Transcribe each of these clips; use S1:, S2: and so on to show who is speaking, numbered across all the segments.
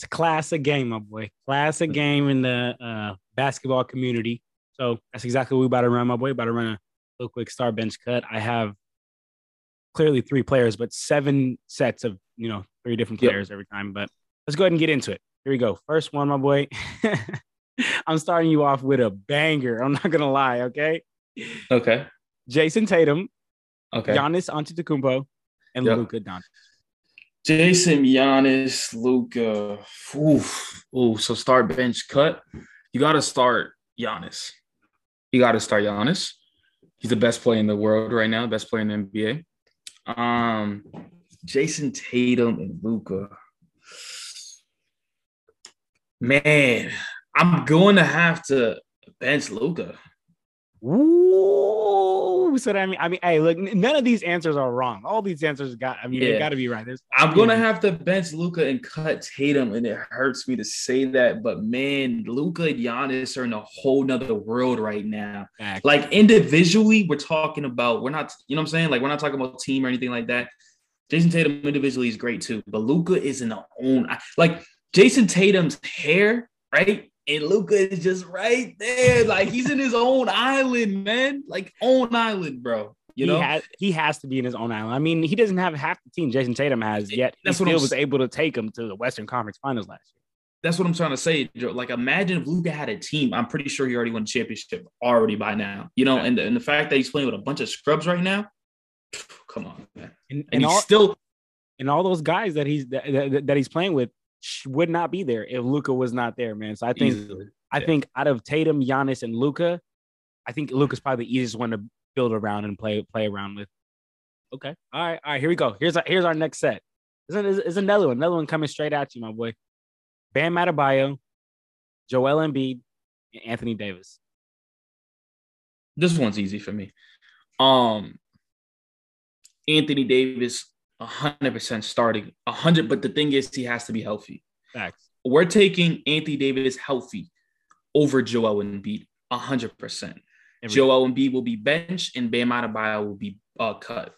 S1: It's a classic game, my boy. Classic game in the uh, basketball community. So that's exactly what we about to run, my boy. About to run a little quick star bench cut. I have clearly three players, but seven sets of you know three different
S2: Yep.
S1: players every time. But let's go ahead and get into it. Here we go. First one, my boy. I'm starting you off with a banger. I'm not gonna lie. Okay,
S2: Okay.
S1: Jayson Tatum,
S2: Okay.
S1: Giannis Antetokounmpo, and
S2: Yep.
S1: Luka Doncic.
S2: Jayson, Giannis, Luka. Oof. Ooh, so start bench cut. You got to start Giannis. You got to start Giannis. He's the best player in the world right now, best player in the NBA. Um, Jayson Tatum and Luka. Man, I'm going to have to bench Luka.
S1: Ooh, so that I mean, I mean, hey, look, none of these answers are wrong. All these answers got, I mean, they got to be right. There's,
S2: I'm gonna have to bench Luka and cut Tatum, and it hurts me to say that, but man, Luka and Giannis are in a whole nother world right now.
S1: Facts.
S2: Like individually, we're talking about we're not, you know what I'm saying? Like we're not talking about team or anything like that. Jayson Tatum individually is great too, but Luka is in the own like Jayson Tatum's hair, right? And Luka is just right there, like he's in his own island, man, like own island, bro. You know,
S1: he has, he has to be in his own island. I mean, he doesn't have half the team Jayson Tatum has yet.
S2: That's
S1: he
S2: what
S1: still
S2: I'm
S1: was able to take him to the Western Conference Finals last year.
S2: That's what I'm trying to say, Joe. Like, imagine if Luka had a team. I'm pretty sure he already won a championship already by now. You know, and the, and the fact that he's playing with a bunch of scrubs right now, come on, man.
S1: And,
S2: And,
S1: and
S2: he's
S1: all
S2: still
S1: and all those guys that he's that, that, that he's playing with would not be there if Luka was not there, man. So I think
S2: easily.
S1: I
S2: yeah.
S1: think out of Tatum, Giannis, and Luka, I think Luka's probably the easiest one to build around and play play around with. Okay. All right. All right. Here we go. Here's our, here's our next set. There's another one. Another one coming straight at you, my boy. Bam Adebayo, Joel Embiid, and Anthony Davis.
S2: this one's easy for me. Um, Anthony Davis, hundred percent starting, hundred. But the thing is, he has to be healthy.
S1: Facts.
S2: We're taking Anthony Davis healthy over Joel Embiid, hundred percent.
S1: Every-
S2: Joel Embiid will be benched, and Bam Adebayo will be uh, cut.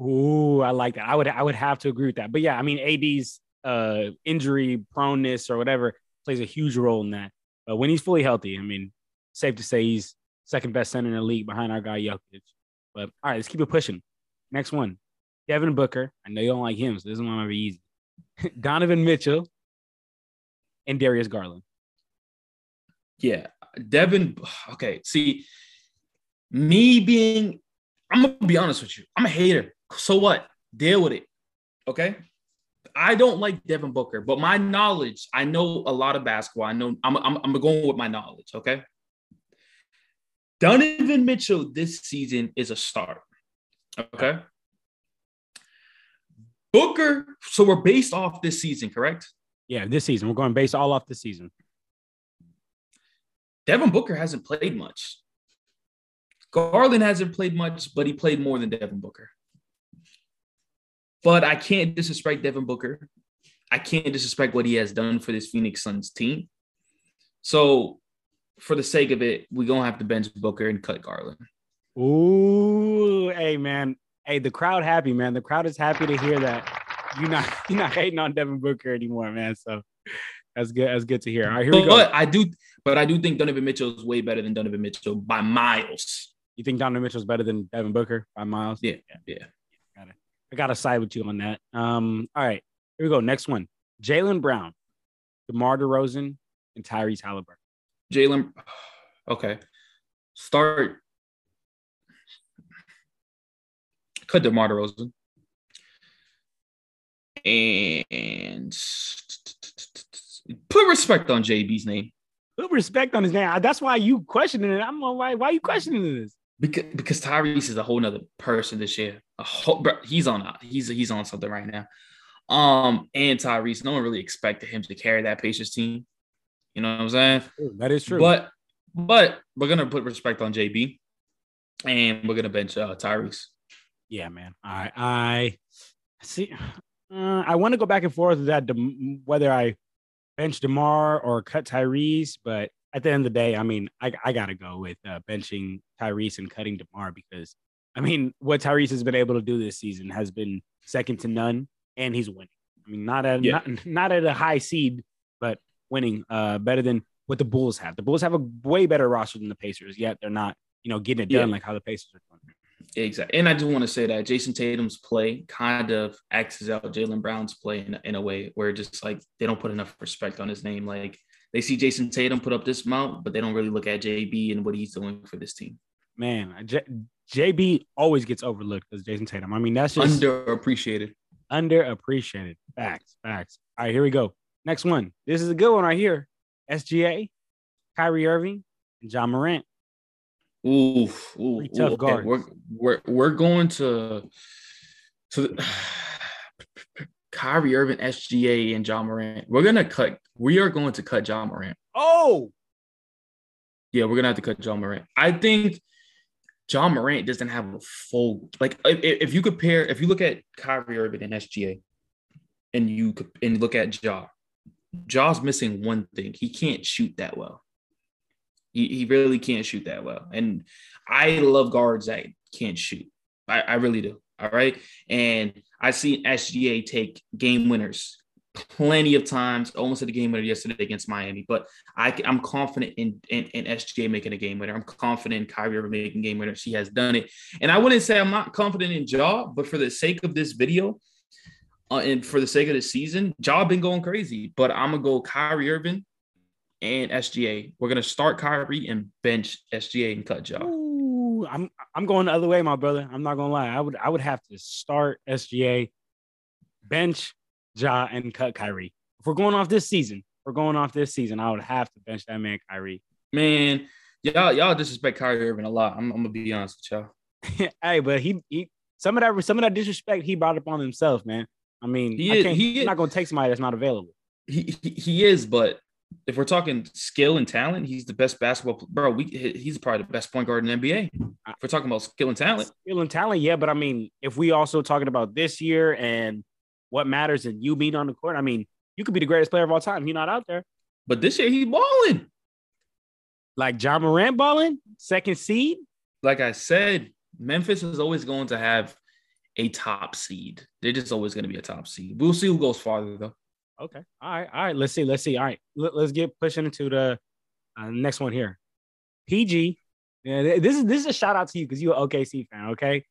S1: Ooh, I like that. I would I would have to agree with that. But yeah, I mean, AD's uh, injury proneness or whatever plays a huge role in that. But when he's fully healthy, I mean, safe to say he's second best center in the league behind our guy Jokic. But all right, let's keep it pushing. Next one, Devin Booker. I know you don't like him, so this one might be easy. Donovan Mitchell and Darius Garland.
S2: Yeah, Devin. Okay, see, me being, I'm gonna be honest with you. I'm a hater. So what? Deal with it. Okay. I don't like Devin Booker, but my knowledge, I know a lot of basketball. I know I'm, I'm, I'm going with my knowledge. Okay. Donovan Mitchell this season is a start. Okay. Booker. So we're based off this season, correct?
S1: Yeah, this season we're going based all off this season.
S2: Devin Booker hasn't played much. Garland hasn't played much, but he played more than Devin Booker. But I can't disrespect Devin Booker. I can't disrespect what he has done for this Phoenix Suns team. So, for the sake of it, we're going to have to bench Booker and cut Garland.
S1: Ooh, hey man, hey the crowd happy man. The crowd is happy to hear that you're not you're not hating on Devin Booker anymore, man. So that's good. That's good to hear. All right, here we
S2: But,
S1: go.
S2: but I do, but I do think Donovan Mitchell is way better than Donovan Mitchell by miles.
S1: You think Donovan Mitchell is better than Devin Booker by miles?
S2: Yeah, yeah.
S1: Got it. I gotta side with you on that. Um, all right, here we go. Next one: Jaylen Brown, DeMar DeRozan, and Tyrese Halliburton.
S2: Jaylen, okay. Start. Cut DeMar DeRozan. And put respect on JB's name.
S1: Put respect on his name. That's why you questioning it. I'm all right. Why are you questioning this?
S2: Because, because Tyrese is a whole nother person this year. A whole, bro, he's on a, he's he's on something right now. Um, and Tyrese, no one really expected him to carry that Pacers team. You know what I'm saying?
S1: That is true.
S2: But but we're gonna put respect on JB, and we're gonna bench uh, Tyrese.
S1: Yeah, man. I I see. Uh, I want to go back and forth with that Dem- whether I bench Demar or cut Tyrese, but at the end of the day, I mean, I I gotta go with uh, benching Tyrese and cutting Demar because I mean, what Tyrese has been able to do this season has been second to none, and he's winning. I mean, not at
S2: Yeah.
S1: not, not at a high seed, but winning uh, better than what the Bulls have. The Bulls have a way better roster than the Pacers, yet they're not, you know, getting it done
S2: Yeah.
S1: like how the Pacers are doing.
S2: Exactly. And I do want to say that Jayson Tatum's play kind of axes out Jaylen Brown's play in, in a way where just like they don't put enough respect on his name. Like they see Jayson Tatum put up this amount, but they don't really look at JB and what he's doing for this team.
S1: Man, J- JB always gets overlooked because Jayson Tatum. I mean, that's just
S2: Underappreciated.
S1: underappreciated. Facts, facts. All right, here we go. Next one. This is a good one right here. SGA, Kyrie Irving, and Ja Morant.
S2: Oof, ooh,
S1: Pretty tough
S2: ooh. We're we're we're going to to the, Kyrie Irving, SGA, and Ja Morant. We're gonna cut. We are going to cut Ja Morant.
S1: Oh,
S2: Yeah, we're gonna have to cut Ja Morant. I think Ja Morant doesn't have a full like if, if you compare if you look at Kyrie Irving and SGA, and you and look at Ja, Ja's missing one thing. He can't shoot that well. He, he really can't shoot that well. And I love guards that can't shoot. I, I really do. All right. And I've seen SGA take game winners plenty of times, almost at the game winner yesterday against Miami. But I, I'm confident in, in, in SGA making a game winner. I'm confident in Kyrie Irving making game winner. She has done it. And I wouldn't say I'm not confident in Ja, but for the sake of this video, uh, and for the sake of the season, Ja been going crazy. But I'm gonna go Kyrie Irving and SGA. We're gonna start Kyrie and bench SGA and cut Ja.
S1: Ooh, I'm I'm going the other way, my brother. I'm not gonna lie. I would I would have to start SGA, bench Ja, and cut Kyrie. If we're going off this season, we're going off this season. I would have to bench that man Kyrie.
S2: Man, y'all y'all disrespect Kyrie Irving a lot. I'm, I'm gonna be honest with y'all.
S1: hey, but he he some of that some of that disrespect he brought upon himself, man. I mean,
S2: He
S1: I
S2: is-
S1: can't,
S2: he is-
S1: not gonna take somebody that's not available.
S2: He, he he is, but if we're talking skill and talent, he's the best basketball bro. We he's probably the best point guard in the NBA. If we're talking about skill and talent,
S1: Skill and talent, yeah, but I mean, if we also talking about this year and what matters and you being on the court, I mean, you could be the greatest player of all time. You're not out there.
S2: but this year he's balling.
S1: Like Ja Morant balling, second seed.
S2: Like I said, Memphis is always going to have a top seed. They're just always going to be a top seed. We'll see who goes farther though.
S1: Okay. All right. All right. Let's see. Let's see. All right. Let, us get pushing into the uh, next one here. PG. Yeah, this is this is a shout out to you because you're an OKC fan. Okay.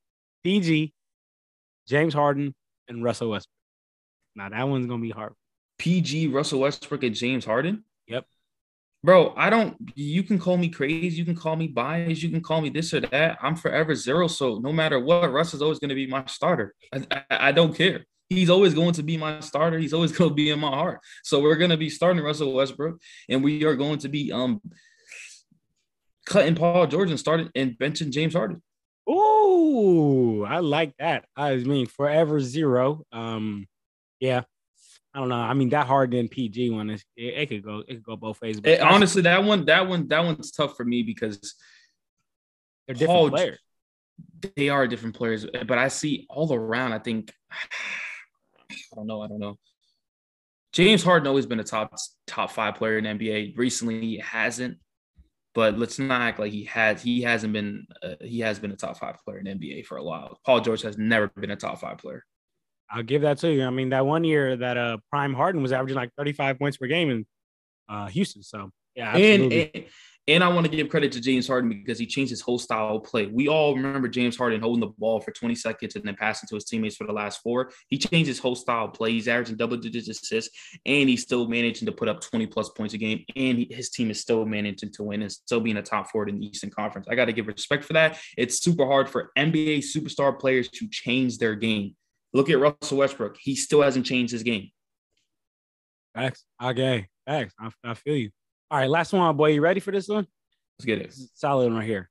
S1: PG, James Harden, and Russell Westbrook. Now that one's gonna be hard.
S2: PG, Russell Westbrook, and James Harden.
S1: Yep.
S2: Bro, I don't. You can call me crazy. You can call me biased. You can call me this or that. I'm forever zero. So no matter what, Russ is always going to be my starter. I, I, I don't care. He's always going to be my starter. He's always going to be in my heart. So we're going to be starting Russell Westbrook, and we are going to be um cutting Paul George and starting and benching James Harden.
S1: Ooh, I like that. I mean, forever zero. Um, yeah. I don't know. I mean, that Harden PG one is it, it could go it could go both ways.
S2: Eh, honestly, that one, that one, that one's tough for me because
S1: they're different
S2: Paul-
S1: players.
S2: they are different players, but I see all around. I think I don't know. I don't know. James Harden always been a top top five player in NBA. Recently, he hasn't. But let's not act like he has. He hasn't been. Uh, he has been a top five player in NBA for a while. Paul George has never been a top five player.
S1: I'll give that to you. I mean, that one year that uh Prime Harden was averaging like 35 points per game in uh Houston. So yeah, absolutely.
S2: And, and and I want to give credit to James Harden because he changed his whole style of play. We all remember James Harden holding the ball for 20 seconds and then passing to his teammates for the last four. He changed his whole style of play. He's averaging double digit assists and he's still managing to put up 20 plus points a game. And he, his team is still managing to win and still being a top forward in the Eastern Conference. I got to give respect for that. It's super hard for NBA superstar players to change their game. Look at Russell Westbrook. He still hasn't changed his game.
S1: Thanks. Okay. Thanks. I, I feel you. All right, last one, boy. You ready for this one?
S2: Let's get it.
S1: This is a solid one right here.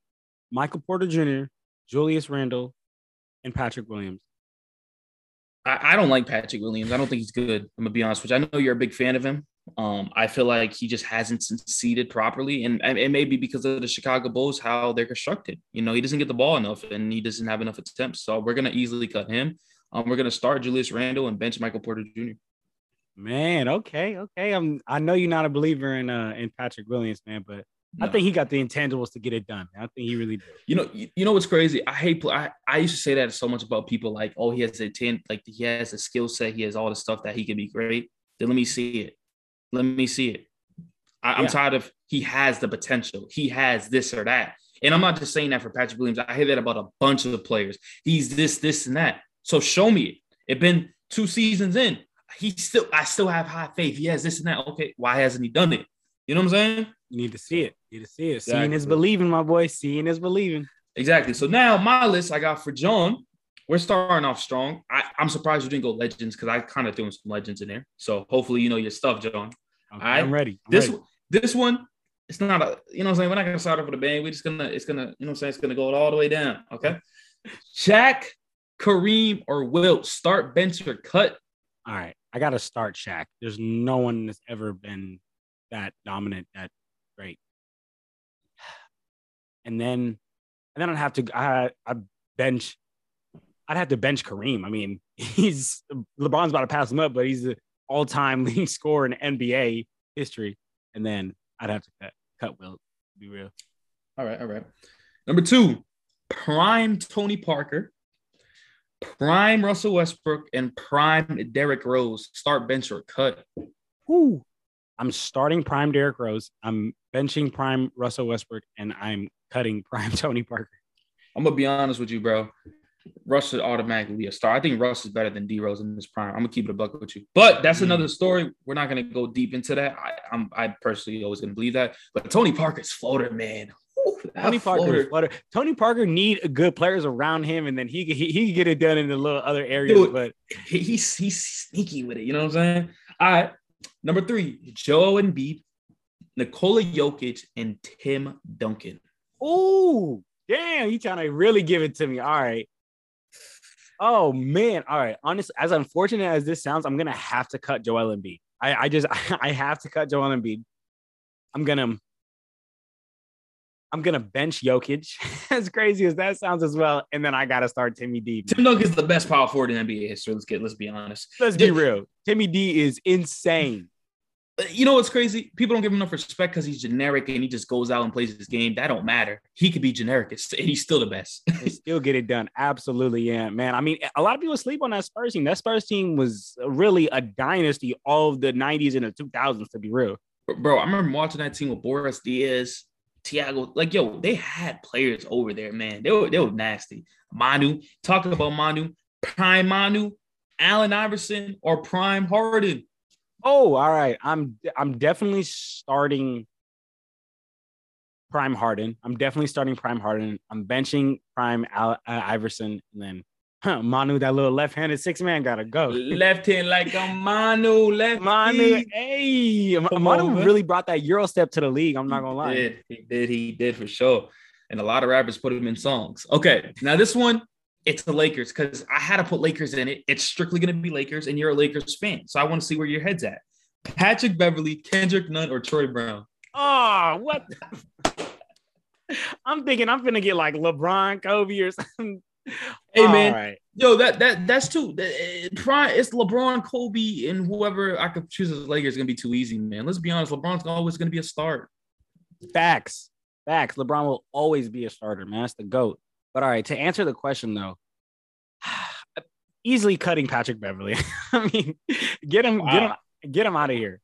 S1: Michael Porter Jr., Julius Randle, and Patrick Williams.
S2: I, I don't like Patrick Williams. I don't think he's good. I'm gonna be honest with you. I know you're a big fan of him. Um, I feel like he just hasn't succeeded properly, and, and it may be because of the Chicago Bulls how they're constructed. You know, he doesn't get the ball enough, and he doesn't have enough attempts. So we're gonna easily cut him. Um, we're gonna start Julius Randle and bench Michael Porter Jr.
S1: Man, okay, okay. I'm. I know you're not a believer in uh in Patrick Williams, man, but I think he got the intangibles to get it done. I think he really did.
S2: You know, you, you know what's crazy? I hate. I, I used to say that so much about people like, oh, he has a ten, like he has a skill set, he has all the stuff that he can be great. Then let me see it. Let me see it. I, I'm
S1: Yeah.
S2: tired of he has the potential. He has this or that. And I'm not just saying that for Patrick Williams. I hear that about a bunch of players. He's this, this, and that. So show me it. It's been two seasons in. He still, I still have high faith. He has this and that. Okay, why hasn't he done it? You know what I'm saying?
S1: You need to see it. You need to see it. Seeing is believing, my boy. Seeing is believing.
S2: Exactly. So now my list I got for John. We're starting off strong. I, I'm surprised you didn't go legends because I kind of threw some legends in there. So hopefully you know your stuff, John.
S1: Okay,
S2: right.
S1: I'm ready. I'm
S2: This
S1: ready.
S2: this one, it's not a you know what I'm saying. We're not gonna start off with a bang. We're just gonna it's gonna you know what I'm saying. It's gonna go all the way down. Okay. Shaq, Kareem, or Wilt start bench or cut.
S1: All right, I got to start Shaq. There's no one that's ever been that dominant, that great. And then, and then I'd have to, I, I bench. I'd have to bench Kareem. I mean, he's LeBron's about to pass him up, but he's the all-time leading scorer in NBA history. And then I'd have to cut, cut Will. To be real.
S2: All right, all right. Number two, prime Tony Parker, prime Russell Westbrook, and prime Derrick Rose start bench or cut.
S1: Whoo. I'm starting prime Derrick Rose. I'm benching prime Russell Westbrook, and I'm cutting prime Tony Parker.
S2: I'm gonna be honest with you, bro. Russ should automatically a star. I think Russ is better than D Rose in this prime. I'm gonna keep it a buck with you, but that's
S1: Mm.
S2: another story. We're not gonna go deep into that. I, I'm I personally always gonna believe that. But Tony Parker's floater, man.
S1: Tony Parker. Tony Parker need good players around him, and then he he, he can get it done in the little other areas.
S2: Dude.
S1: But
S2: He- he's he's sneaky with it. You know what I'm saying? All right. Number three, Joel Embiid, Nikola Jokic, and Tim Duncan.
S1: oh damn, you trying to really give it to me? All right. Oh man, all right. Honestly, as unfortunate as this sounds, I'm gonna have to cut Joel Embiid. I I just I have to cut Joel Embiid. I'm gonna. I'm gonna bench Jokic, as crazy as that sounds as well, and then I gotta start Timmy D.
S2: Tim Duncan's the best power forward in NBA history. Let's get let's be honest.
S1: Let's be real. Timmy D is insane.
S2: You know what's crazy? People don't give him enough respect because he's generic and he just goes out and plays his game. That don't matter. He could be generic and he's still the best.
S1: Still get it done. Absolutely, yeah, man. I mean, a lot of people sleep on that Spurs team. That Spurs team was really a dynasty all of the 90s and the 2000s, to be real.
S2: Bro, I remember watching that team with Boris Diaw, Tiago. Like, yo, they had players over there, man. They were they were nasty. Manu, talking about Manu, Prime Manu, Allen Iverson, or Prime Harden.
S1: Oh, all right. I'm I'm definitely starting Prime Harden. I'm definitely starting Prime Harden. I'm benching Prime Al- uh, Iverson, and then huh, Manu, that little left-handed six man, gotta go.
S2: Left hand like a Manu, left
S1: Manu, hey,
S2: Come
S1: Manu
S2: on,
S1: really brought that Euro step to the league. I'm not gonna lie.
S2: He did. He did. He did for sure. And a lot of rappers put him in songs. Okay. Now this one, it's the Lakers because I had to put Lakers in it. It's strictly going to be Lakers, and you're a Lakers fan. So I want to see where your head's at. Patrick Beverley, Kendrick Nunn, or Troy Brown.
S1: Oh, what? I'm thinking I'm gonna get like LeBron, Kobe, or something.
S2: Hey, man.
S1: Right.
S2: Yo, that that that's too. uh, Prime, it's LeBron, Kobe, and whoever I could choose as Lakers is gonna be too easy, man. Let's be honest. LeBron's always gonna be a start.
S1: Facts. Facts. LeBron will always be a starter, man. That's the GOAT. But all right, to answer the question though, easily cutting Patrick Beverley. I mean, get him, get him, get him out of here.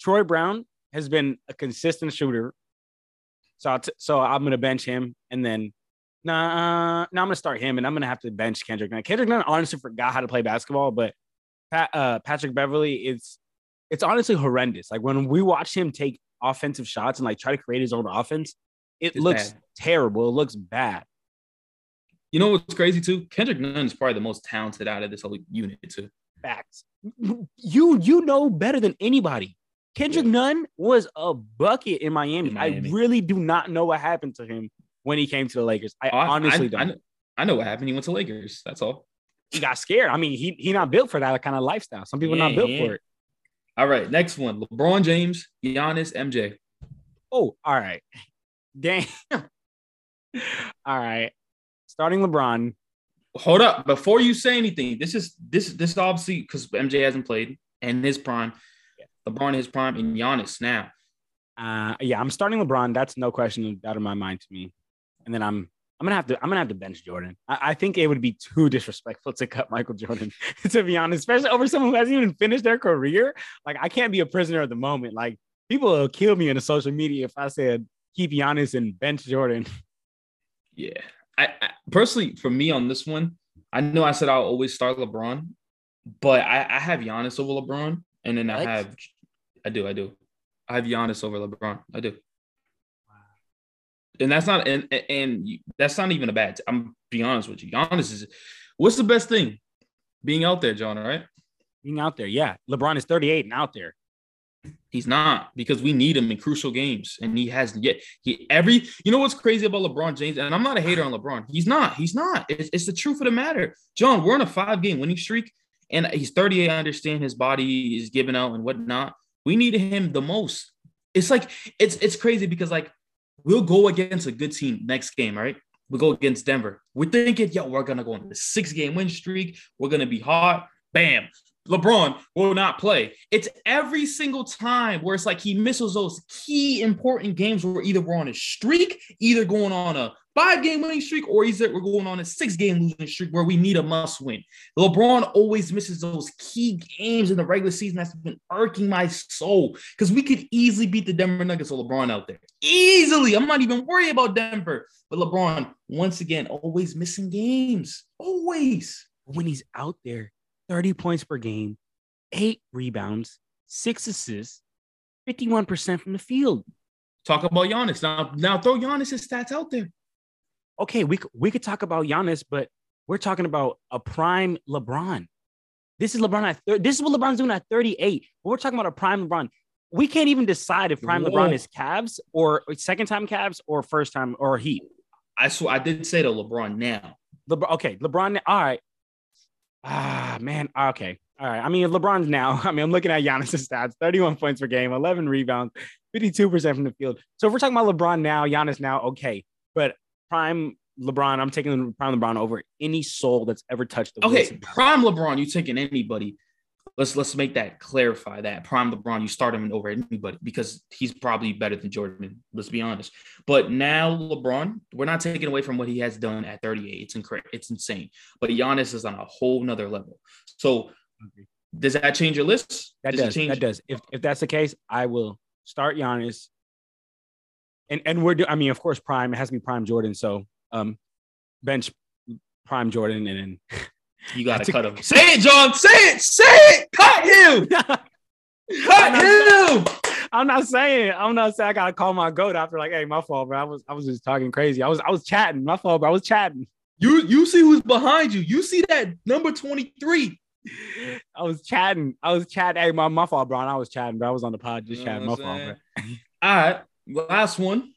S1: Troy Brown has been a consistent shooter. So t- so I'm gonna bench him and then nah, no, I'm gonna start him and I'm gonna have to bench Kendrick Nunn. Kendrick Nunn honestly forgot how to play basketball, but Pat, uh, Patrick Beverley, it's it's honestly horrendous. Like when we watch him take offensive shots and like try to create his own offense, it
S2: It's
S1: looks
S2: bad.
S1: terrible. It looks bad.
S2: You know what's crazy too? Kendrick Nunn is probably the most talented out of this whole unit too.
S1: Facts. You you know better than anybody. Kendrick Nunn was a bucket in Miami.
S2: In Miami.
S1: I really do not know what happened to him when he came to the Lakers. I
S2: Oh, I-
S1: honestly
S2: I,
S1: don't.
S2: I know, I know what happened. He went to Lakers. That's all.
S1: he got scared. I mean, he he not built for that kind of lifestyle. Some people
S2: Yeah,
S1: not built
S2: yeah.
S1: for it.
S2: All right, next one: LeBron James, Giannis, MJ.
S1: Oh, all right. Damn. all right. Starting LeBron.
S2: Hold up, before you say anything, this is this this is obviously because MJ hasn't played and his prime, LeBron his prime, and Giannis now.
S1: Uh, yeah, I'm starting LeBron. That's no question out of my mind to me. And then I'm I'm gonna have to I'm gonna have to bench Jordan. I, I think it would be too disrespectful to cut Michael Jordan, to be honest, especially over someone who hasn't even finished their career. Like I can't be a prisoner of the moment. Like people will kill me in the social media if I said keep Giannis and bench Jordan.
S2: Yeah, I, I personally for me on this one, I know I said I'll always start LeBron, but I, I have Giannis over LeBron, and then I have I do I do I have Giannis over LeBron. I do. And that's not and and that's not even a bad. I'm be honest with you. Giannis is what's the best thing? Being out there, John. All right.
S1: Being out there, yeah. LeBron is 38 and out there.
S2: He's not because we need him in crucial games, and he hasn't yet. He every you know what's crazy about LeBron James, and I'm not a hater on LeBron. He's not. He's not. It's, it's the truth of the matter. John, we're on a five game winning streak, and he's 38. I understand his body is giving out and whatnot. We needed him the most. It's like it's it's crazy because like we'll go against a good team next game, right? We go against Denver. We're thinking, yo, we're gonna go on the six game win streak. We're gonna be hot. Bam. LeBron will not play. It's every single time where it's like he misses those key important games where either we're on a streak, either going on a five game winning streak, or either we're going on a six game losing streak where we need a must win. LeBron always misses those key games in the regular season. That's been irking my soul because we could easily beat the Denver Nuggets with LeBron out there. Easily. I'm not even worried about Denver. But LeBron, once again, always missing games. Always.
S1: When he's out there, 30 points per game, eight rebounds, six assists, 51% from the field.
S2: Talk about Giannis. Now, now throw Giannis' stats out there.
S1: okay, we we could talk about Giannis, but we're talking about a prime LeBron. This is LeBron at thir- this is what LeBron's doing at 38. But we're talking about a prime LeBron. We can't even decide if prime
S2: Whoa.
S1: LeBron is Cavs or second time Cavs or first time or Heat.
S2: I swear I did say to LeBron now.
S1: LeBron, okay, LeBron. All right. Ah, man. Okay. All right. I mean, LeBron's now. I mean, I'm looking at Giannis' stats: 31 points per game, 11 rebounds, 52% from the field. So if we're talking about LeBron now, Giannis now, okay. But prime LeBron, I'm taking prime LeBron over any soul that's ever touched the
S2: Okay, prime LeBron, you taking anybody. Let's let's make that clarify that prime LeBron, you start him over anybody because he's probably better than Jordan. Let's be honest. But now LeBron, we're not taking away from what he has done at 38. It's incredible. It's insane. But Giannis is on a whole nother level. So does that change your list?
S1: That
S2: Does
S1: does.
S2: change-
S1: That does. If if that's the case, I will start Giannis. And and we're do, I mean, of course, prime it has to be prime Jordan. So um bench prime Jordan and
S2: You gotta
S1: That's a-
S2: cut him. Say it, John. Say it. Say it. Cut him.
S1: then
S2: Cut him.
S1: I'm not saying I'm not saying I gotta call my goat after like, hey, my fault, bro. I was I was just talking crazy. I was I was chatting. My fault, bro. I was chatting.
S2: You you see who's behind you. You see that number 23.
S1: I was chatting. I was chatting. Hey, my, my fault, bro. I was chatting, bro. I was on the pod just
S2: You know
S1: chatting. My
S2: what
S1: fault, bro.
S2: All right. Last one.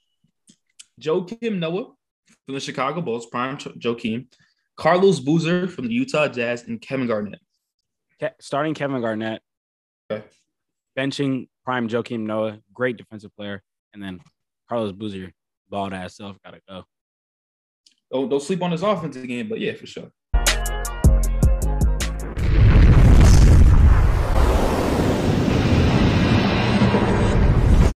S2: Joakim Noah from the Chicago Bulls, prime Joakim. Carlos Boozer from the Utah Jazz and Kevin Garnett.
S1: Ke- starting Kevin Garnett,
S2: Okay.
S1: benching prime Joakim Noah, great defensive player, and then Carlos Boozer, bald ass self, gotta go.
S2: Don't, don't sleep on his offensive game, but yeah, for sure.